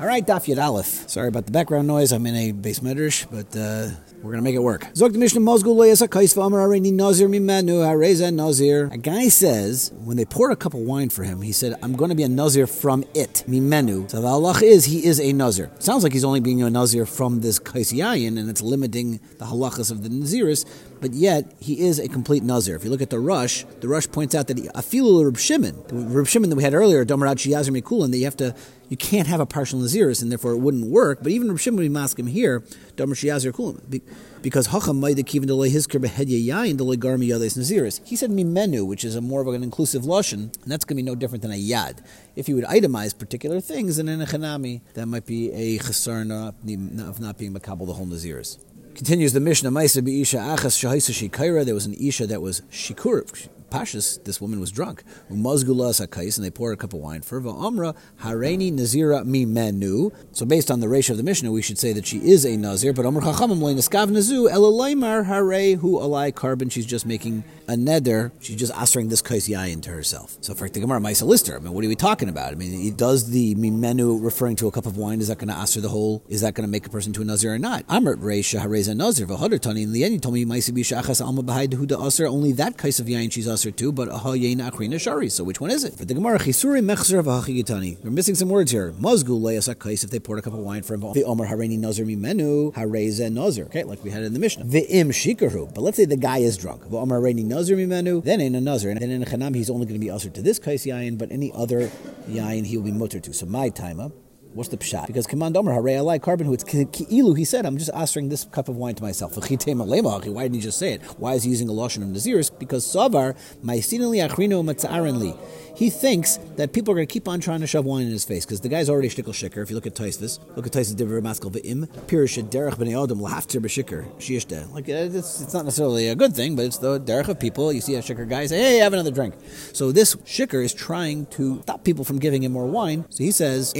All right, Daf Yud Aleph. Sorry about the background noise. I'm in a base medrash, but uh, we're gonna make it work. Zok Mishnah Mozgul Loyas Hakais V'Amar Areini Nazir Mimenu Hareza Nazir. A guy says when they poured a cup of wine for him, he said, "I'm going to be a Nazir from it." Mimenu. So the halach is he is a Nazir. Sounds like he's only being a Nazir from this Kais Yayin, and it's limiting the halachas of the Naziris. But yet he is a complete Nazir. If you look at the Rosh, the Rosh points out that he, Afilu Reb Shimon, the Reb Shimon that we had earlier, Domarat Shiyazir Mikulin, that you have to you can't have a partial Naziris, and therefore it wouldn't work. But even Reb Shimon would mask him here, Domer Shiyazir Kulim, because Hacham Maida Kivin Delay Hizker Behedya Yain Delay Garmi Yades Naziris. He said Mimenu, which is a more of an inclusive Lashon, and that's going to be no different than a Yad. If you would itemize particular things, in a Chanami, that might be a Chasar of not being Makabal the whole Naziris. Continues the Mishnah, Maisa Isha Achas Shahaisa Shikaira. There was an Isha that was Shikur, Pashas, this woman was drunk. Umazgula sakais, and they poured a cup of wine for. Amra hareni nazira mi menu. So based on the ratio of the Mishnah, we should say that she is a nazir. But Amr chachamim leinaskav nazu elalaymar hare hu alai carbon. She's just making a neder. She's just answering this kais yayin to herself. So for the Gemara, Maisa Lister. I mean, what are we talking about? I mean, does the menu referring to a cup of wine is that going to answer the whole? Is that going to make a person to a nazir or not? Amr reisha hareza nazir v'hadar tani. In the end, told me Maisa bishachas alma b'hai dehuda aser. Only that kais of yayin she's aser too. But ahayein achrina shari. So which one is it? For the Gemara, chisuri mechzer v'hachigitani. We're missing some words here. Mazgu leyasak kais if they poured a cup of wine for him. The Omer hareni nazir mimenu hareza nazir. Okay, like we had in the Mishnah. Ve'im shikaru. But let's say the guy is drunk. The Omer hareni nazir mimenu. Then in a nazir. And then in a chanam, he's only going to be usher to this kais yain, but any other yain he will be mutter to. So my timer. What's the pshat? Because command Omer Hare Alai Carbon, who it's Ki'ilu, he said, I'm just offering this cup of wine to myself. Why didn't he just say it? Why is he using a lotion of Naziris? Because Savar, Maisinali Achrino Matzarenli he thinks that people are going to keep on trying to shove wine in his face because the guy's already shtickle shikker. If you look at Taisvis, look at Taisvis Divrei Maskal Ve'im, Pirish Derech B'nei Adam Lahaftir B'shikr Shiishta. Like uh, it's, it's not necessarily a good thing, but it's the derech of people. You see a shikker guy say, "Hey, have another drink." So this shikker is trying to stop people from giving him more wine. So he says,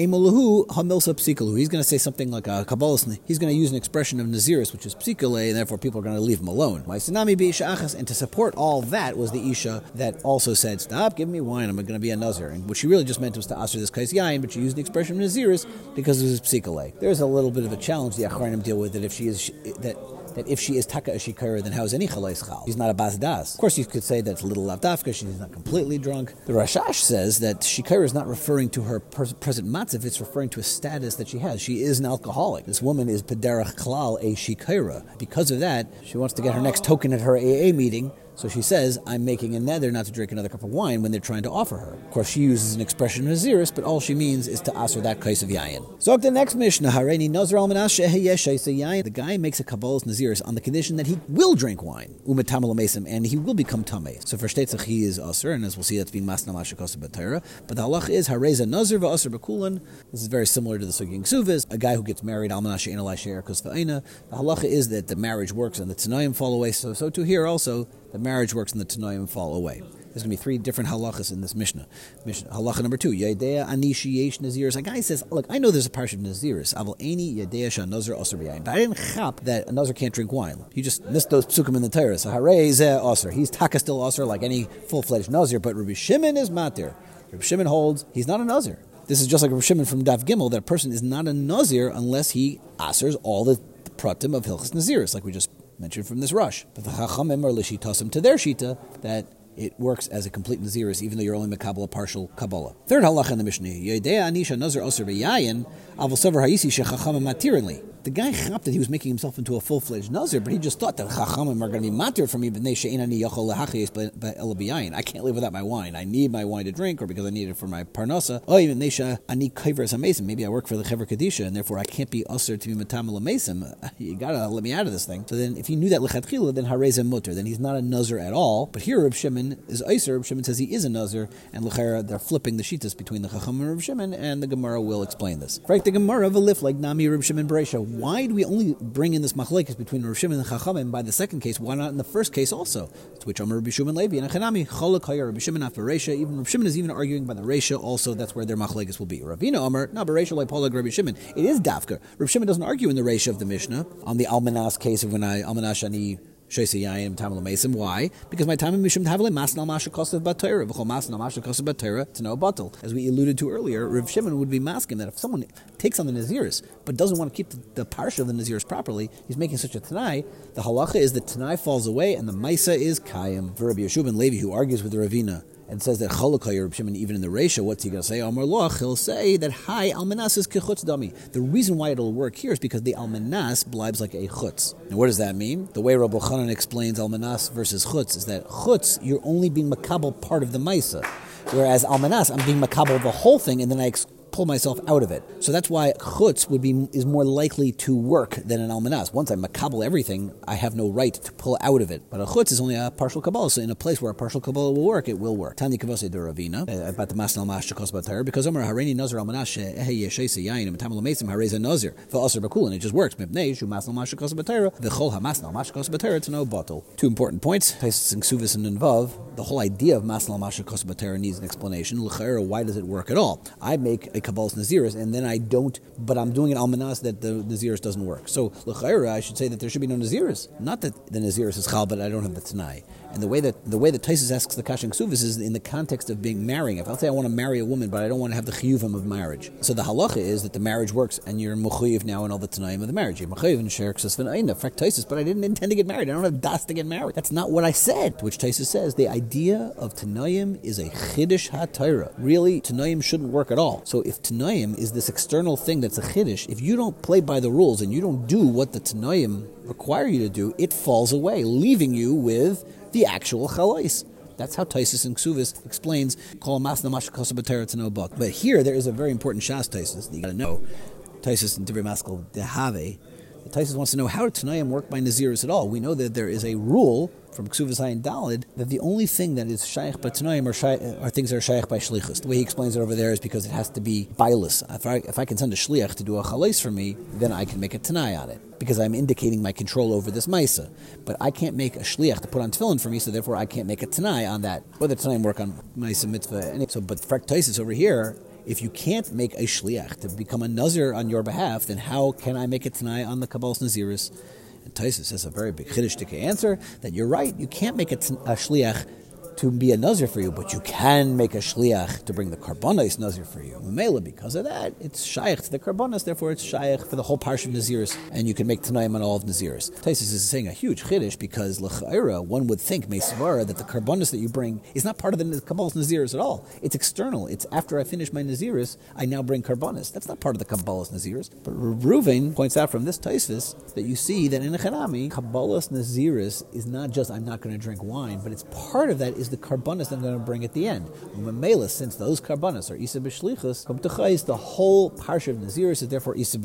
"Emulahu Hamilsa Psikalu." He's going to say something like uh, a Kabbalah. He's going to use an expression of Naziris, which is Psikale, and therefore people are going to leave him alone. My tsunami achas, And to support all that was the Isha that also said, "Stop give me wine. I'm going to be a Nazir." And what she really just meant was to answer this kais yain, but she used the expression Naziris because it was psikale. There's a little bit of a challenge the Achronim deal with that if she is that that if she is taka ashikara, then how is any chalais chal? She's not a basdas. Of course, you could say that's a little lavdafka. She's not completely drunk. The Rashash says that shikara is not referring to her present matzav; it's referring to a status that she has. She is an alcoholic. This woman is pederach klal a shikara. Because of that, she wants to get her next token at her AA meeting. So she says, I'm making a nether not to drink another cup of wine when they're trying to offer her. Of course, she uses an expression of Naziris, but all she means is to ask her that case of yayin. So the next Mishnah, Hareini Nazar al yayin. The guy makes a kabbalah's Naziris on the condition that he will drink wine, umatam mesim, and he will become tameh. So for Shtetzach, he is usr, and as we'll see, that's being masna mashakos b'tayra. But the halach is Hareza Nazar v'asr b'kulan. This is very similar to the Suging Suvis, a guy who gets married, almanashe enalai she'er The halacha is that the marriage works and the tanayim fall away. So, so to here also, the marriage works and the Tanoim fall away. There's going to be three different halachas in this Mishnah. Mishnah halacha number two, Yadea Anishi Yesh Naziris. A guy says, Look, I know there's a parsha of Naziris. Aval Ani Yadea Shah Nazir Osir But I didn't chap that a Nazir can't drink wine. He just missed those psukim in the Torah. So Hare Zeh Osir. He's taka still Osir like any full fledged Nazir, but Rabbi Shimon is Matir. Rabbi Shimon holds he's not a Nazir. This is just like Rabbi Shimon from Daf Gimel that a person is not a Nazir unless he asers all the pratim of Hilchas Naziris, like we just mentioned from this Rosh. But the Chachamim are Lishitasim to their Shita that it works as a complete Naziris, even though you're only Makabal a partial Kabbalah. Third halacha in the Mishnah, Yedea Anisha Nazir Osir V'yayin, Avol Sever Hayisi Shechachamim the guy chapped that he was making himself into a full fledged nazir, but he just thought that chachamim are going to be matir for me. But I can't live without my wine. I need my wine to drink, or because I need it for my parnasa. Oh, even nesha ani kaiver amazing. Maybe I work for the chever kadisha, and therefore I can't be usher to be matamel mason. You gotta let me out of this thing. So then, if you knew that lechatchila, then hareza mutter. Then he's not a nazir at all. But here, Reb Shimon is iser. Reb Shimon says he is a nazir, and lechera they're flipping the shitas between the chacham and Reb Shimon, and the Gemara will explain this. Right, the Gemara of a lift like nami Reb Shimon Beresha why do we only bring in this machlekes between Rosh and Chachamim by the second case? Why not in the first case also? To which Amar Rabbi Shimon Levi and Achanami Cholak Hayar Rabbi Shimon after Resha. Even Rabbi Shimon is even arguing by the Resha also. That's where their machlekes will be. Ravina Amar not Beresha like Polag Rabbi Shimon. It is Dafka. Rabbi Shimon doesn't argue in the Resha of the Mishnah on the Almanas case of when I Almanas Ani Why? Because my time in Mishum Tavle Masnal Masha Kosav Batera, V'chol Masnal Masha Kosav Batera to know bottle. As we alluded to earlier, Rav Shimon would be masking that if someone takes on the Naziris but doesn't want to keep the, the parsha of the Naziris properly, he's making such a Tanai. The halacha is that Tanai falls away and the Maisa is Kayim. For Rabbi ben Levi, who argues with the Ravina, and says that Chalakah Reb Shimon, even in the Resha, what's he going to say? Amar Loch, he'll say that Hi Almanas is kechutz dami. The reason why it'll work here is because the Almanas blibes like a chutz. And what does that mean? The way Rabbi Chanan explains Almanas versus chutz is that chutz, you're only being makabel part of the Maisa. Whereas Almanas, I'm being makabel the whole thing, and then I pull myself out of it. So that's why chutz would be is more likely to work than an almanas. Once I makabel everything, I have no right to pull out of it. But a chutz is only a partial kabbalah. So in a place where a partial kabbalah will work, it will work. Tani kavose de ravina uh, about the masnal mash shekos batar because Omer hareini nazir almanas ehe yeshese yain matam lamesim hareza nazir v'aser bakul and it just works. Mipnei shu masnal mash shekos batar hamasnal mash shekos batar to no bottle. Two important points. Taisus and Ksuvis and Vav. The whole idea of masnal mash shekos batar needs an explanation. L'chayra, why does it work at all? I make a Kabbalah's Naziris, and then I don't, but I'm doing an Almanas that the Naziris doesn't work. So, L'chaira, I should say that there should be no Naziris. Not that the Naziris is Chal, but I don't have the Tanai. And the way that the way that Taisus asks the Kashan Ksuvis is in the context of being marrying. If I'll say I want to marry a woman, but I don't want to have the chiyuvim of marriage. So the halacha is that the marriage works, and you're mechuyev now in all the tanaim of the marriage. You're mechuyev in sherksus v'naina, frak Taisus, but I didn't intend to get married. I don't have das to get married. That's not what I said. Which Taisus says the idea of tanaim is a chiddush hatayra. Really, tanaim shouldn't work at all. So if tanaim is this external thing that's a chiddush, if you don't play by the rules and you don't do what the tanaim require you to do, it falls away, leaving you with the actual chalais. That's how Taisus and Ksuvis explains Kol Masna Mashakasa to. But here there is a very important Shas Taisus that you gotta know. Taisus and Divrei Maskal Dehave. Taisus wants to know how Tanayim work by Naziris at all. We know that there is a rule from Ksuvas Hayin Dalid that the only thing that is shaykh by Tanayim are, are things that are shaykh by Shlichus. The way he explains it over there is because it has to be bilis. If I, if I can send a Shliach to do a Chalais for me, then I can make a Tanai on it because I'm indicating my control over this Maisa. But I can't make a Shliach to put on tefillin for me, so therefore I can't make a Tanai on that. Whether Tanai work on Maisa mitzvah. So, but Frek Taisis over here if you can't make a shliach to become a nazir on your behalf, then how can I make it tonight on the Kabbalah's Naziris? And Taisus has a very big chiddush answer that you're right. You can't make it a shliach to be a nazir for you, but you can make a shliach to bring the karbonis nazir for you. Mela, because of that, it's shaykh to the karbonis, therefore it's shaykh for the whole parsha of naziris, and you can make tanaim on all of naziris. Taisus is saying a huge chiddush because l'chaira, one would think meisvara that the karbonis that you bring is not part of the kabbalah's naziris at all. It's external. It's after I finish my naziris, I now bring karbonis. That's not part of the kabbalah's naziris. But Reuven points out from this Taisus that you see that in a chanami, kabbalah's naziris is not just I'm not going to drink wine, but it's part of that is the karbonis I'm going to bring at the end. Umamelis, since those karbonis are isa b'shlichus, to the whole parsha of Naziris is therefore isa.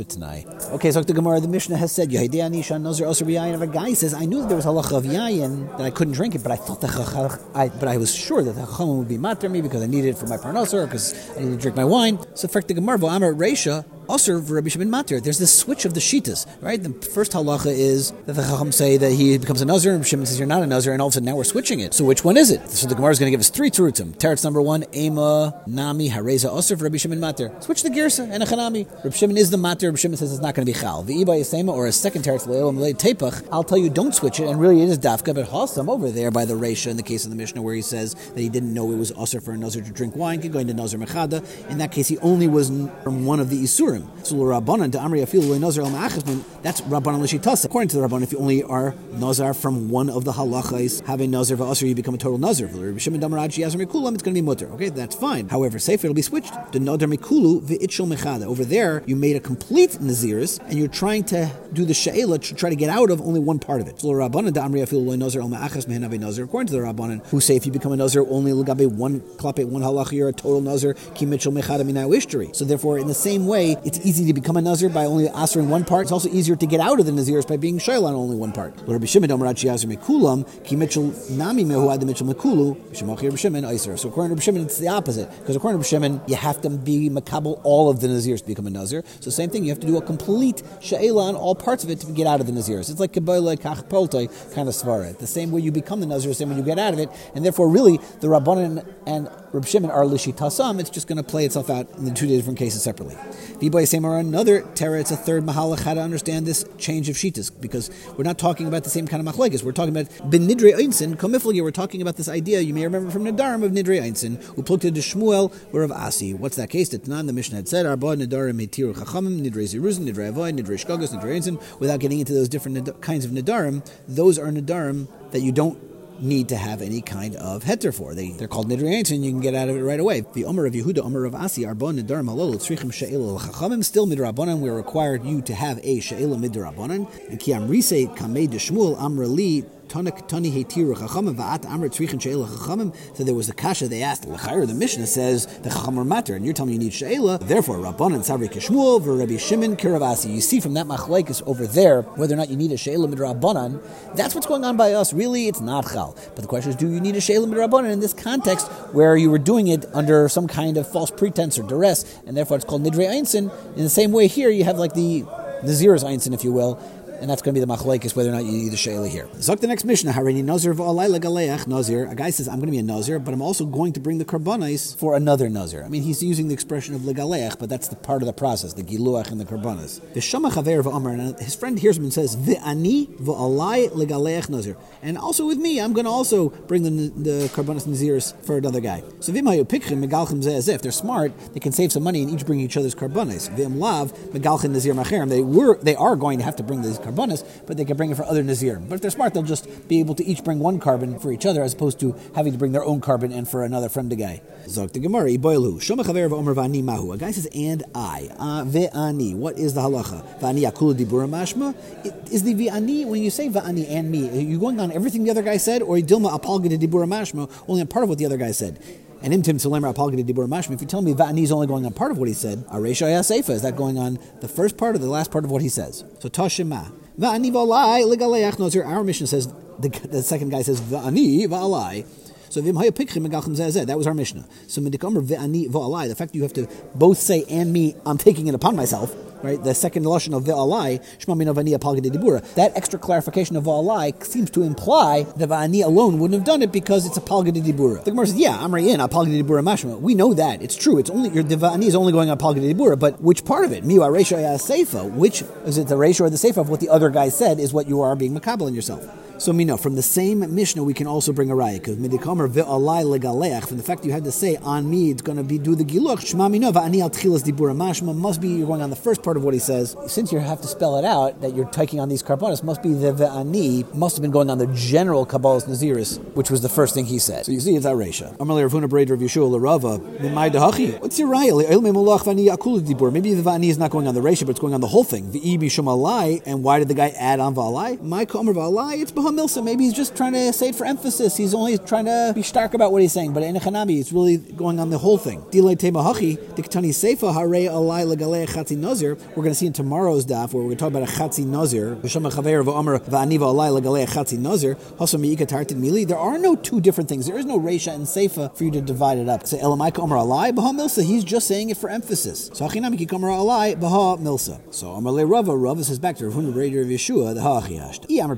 Okay, so the Gemara, the Mishnah has said, Yehidei Anisha Nazir Osir. If a guy says, I knew that there was halacha of yayin, that I couldn't drink it, but I thought that I, but I was sure that the chacham would be matter me because I needed it for my parnasser, or because I needed to drink my wine. So, for the Gemara, Amar Reisha, also Rabbi Shimon Matir. There's this switch of the shitas, right? The first halacha is that the Chacham say that he becomes a Nazir, and Rabbi Shimon says you're not a Nazir, and all of a sudden now we're switching it. So which one is it? So the Gemara is going to give us three terutim. Teretz number one, Ema, Nami, Hareza, for Rabbi Shimon Matir. Switch the Girsa and a Chanami. Rabbi Shimon is the Matir, Rabbi Shimon says it's not going to be Chal. The Iba Yisema, or a second Teretz Leil, Tepach, I'll tell you don't switch it, and really it is Dafka, but Hossam over there by the Reisha in the case of the Mishnah where he says that he didn't know it was Osir for a Nazir to drink wine, could go into Nazir Mechada. In that case, he only was from one of the Isurim. So Rabban Rabbanan to Amri Afilu Nazar El Ma'achasman, that's Rabbanan L'Shitasa. According to the Rabbanan, if you only are Nazar from one of the halachas, having Nazar V'Asr, you become a total Nazar. Rabbi Shimon Damaraji Yazar Mikulam, it's going to be mutter. Okay, that's fine. However, Sefer it'll be switched. The Nadar Mikulu V'Itchel Mechada. Over there, you made a complete Naziris, and you're trying to do the Sha'ela to try to get out of only one part of it. So Rabbanan to Amri Afilu Nazar El Ma'achas Mehenavi Nazar. According to the Rabbanan, who say if you become a Nazar only Lagabe one klape, one halacha, you're a total Nazar, Ki Mitchel Mechada Minau Ishtari. So therefore, in the same way, it's easy to become a Nazir by only Asr in one part. It's also easier to get out of the Naziris by being Shail on only one part. So according to Shimon, it's the opposite. Because according to Shimon, you have to be Makabal all of the Naziris to become a Nazir. So same thing, you have to do a complete Sha'ela on all parts of it to get out of the Naziris. It's like Kabbalah Kach Poltoi kind of Svara. The same way you become the Nazir, the same way you get out of it. And therefore, really, the Rabbanan and Reb Shimon are Lishitasam, it's just going to play itself out in the two different cases separately. Viboy Samar, another Terra, it's a third Mahalach, how to understand this change of Shitas, because we're not talking about the same kind of Machlekes. We're talking about Ben Nidre Einsin, Komiflige, we're talking about this idea, you may remember from Nadarim of Nidre Einsin, who plucked into Shmuel, or of Asi. What's that case? That the Mishnah had said, Arba Nadarim Metiru Chachamim, Nidre Ziruzin, Nidre Avoy, Nidre Shkogas, Nidre Einsin, without getting into those different kinds of Nadarim, those are Nadarim that you don't need to have any kind of heter for. They, they're called nidriyains, and you can get out of it right away. The Omer of Yehuda, Omer of Asi, Arbon, Nidar, Malol, Tzrichim, She'el, Chachamim, still midrabanan, we're required you to have a She'el midrabanan. And Kiam Rise, Kamei de Shmuel, Amrali, Tani Chachamim Va'at Amr Tzrichin Chachamim. So there was the kasha they asked. L'chayr the Mishnah says the Chacham are matter, and you're telling me you need She'ela. Therefore, Rabbanan Savri Kishmuel v'Rabbi Shimon Kiravasi. You see from that machlekes over there whether or not you need a She'ela midrabanan. That's what's going on by us. Really, it's not chal. But the question is, do you need a She'ela midrabanan in this context where you were doing it under some kind of false pretense or duress, and therefore it's called nidre einsin. In the same way, here you have like the Nazir's einsin, if you will and that's going to be the machlekes whether or not you need the shayla here. Zok the next mishnah, Harini Nazir v'alay legaleach Nazir. A guy says, I'm going to be a Nazir, but I'm also going to bring the karbanis for another Nazir. I mean, he's using the expression of legaleach, but that's the part of the process, the giluach and the karbanis. The shama chaver and uh, his friend hears him and says, v'ani v'alay legaleach Nazir. And also with me, I'm going to also bring the, the karbanis Nazirs for another guy. So If they're smart, they can save some money and each bring each other's karbanis. V'im lav megalchim Nazir macherim. They were, they are going to have to bring these karbanis, but they can bring it for other nazirim. But if they're smart, they'll just be able to each bring one carbon for each other, as opposed to having to bring their own carbon and for another friend to guy. Zok the Gemara, iboilu. Shoma chaver v'omer v'ani mahu. A guy says, and I. Uh, ve'ani. What is the halacha? V'ani akula dibura mashma. Is the v'ani, when you say v'ani and me, are you going on everything the other guy said, or dilma apalga dibura mashma, only a part of what the other guy said? And imtim solemer apalgadi dibur mashma. If you tell me va'ani is only going on part of what he said, aresha seifa is that going on the first part or the last part of what he says? So tashima va'ani v'alai ligaleach nozir. Our mission says the, the second guy says va'ani v'alai. So that was our Mishnah. So the fact that you have to both say and me, I'm taking it upon myself, right? The second lashon of ve'alai, dibura. That extra clarification of ve'alai seems to imply that va'ani alone wouldn't have done it because it's a palgadi dibura. The Gemara says, yeah, amri in palgadi dibura mashma. We know that it's true. It's only your va'ani is only going on palgadi dibura, but which part of it? Miu aresha seifa. Which is it? The ratio or the seifa of what the other guy said is what you are being makabel in yourself. So Mina, from the same Mishnah, we can also bring a raya because midikamer ve'alai legaleach. From the fact you had to say on me, it's going to be do the giluch. Shma mina va'ani al tchilas dibura mashma must be you're going on the first part of what he says. Since you have to spell it out that you're taking on these karbonis, must be the ve'ani must have been going on the general kabbalas naziris, which was the first thing he said. So you see, it's Aresha. Amalei Ravuna Brader of Yeshua Larava. What's your raya? Maybe the va'ani is not going on the resha, but it's going on the whole thing. Ve'ibi shumalai. And why did the guy add on va'alai? My kamer va'alai. It's Milsa, maybe he's just trying to say it for emphasis. He's only trying to be stark about what he's saying. But in Hanabi, he's really going on the whole thing. We're going to see in tomorrow's daf where we're going to talk about a chatzi. There are no two different things. There is no resha and seifa for you to divide it up. Say elamaika omer alai baha milsa. He's just saying it for emphasis. So achinami kikomer alai baha milsa. So amalei rava rava says back to Rav Huna of Yeshua the ha'achiyasht. I amar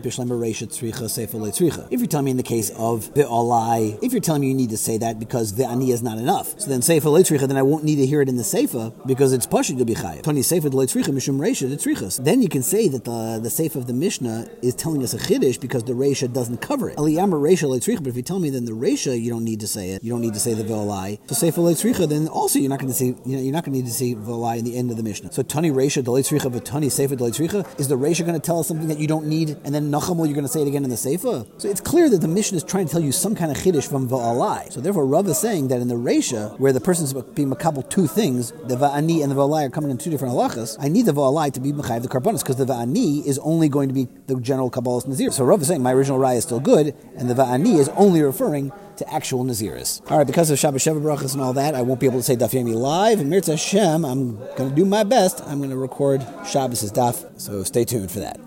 resha if you're telling me in the case of the olai, if you're telling me you need to say that because the ani is not enough, so then seifa leitzricha, then I won't need to hear it in the seifa because it's pashut to be chayiv. Tony seifa leitzricha mishum reisha detzrichas. Then you can say that the the seifa of the mishnah is telling us a chiddush because the reisha doesn't cover it. Aliyamar reisha leitzricha, but if you tell me then the reisha you don't need to say it, you don't need to say the volai. So seifa leitzricha, then also you're not going to say you know you're not going to need to say volai in the end of the mishnah. So tani reisha deleitzricha, but tani seifa deleitzricha is the reisha going to tell us something that you don't need, and then nachamul you're going to say it again in the seifa. So it's clear that the mission is trying to tell you some kind of chiddush from va'alai. So therefore, Rav is saying that in the Resha, where the person's being makabel two things, the va'ani and the va'alai are coming in two different halachas, I need the va'alai to be mechayiv the karbonis, because the va'ani is only going to be the general kabbalas nazir. So Rav is saying my original raya is still good, and the va'ani is only referring to actual Naziris. All right, because of Shabbat Sheva Brachas and all that, I won't be able to say Daf Yomi live. And Mirza Hashem, I'm going to do my best. I'm going to record Shabbos' Daf, so stay tuned for that.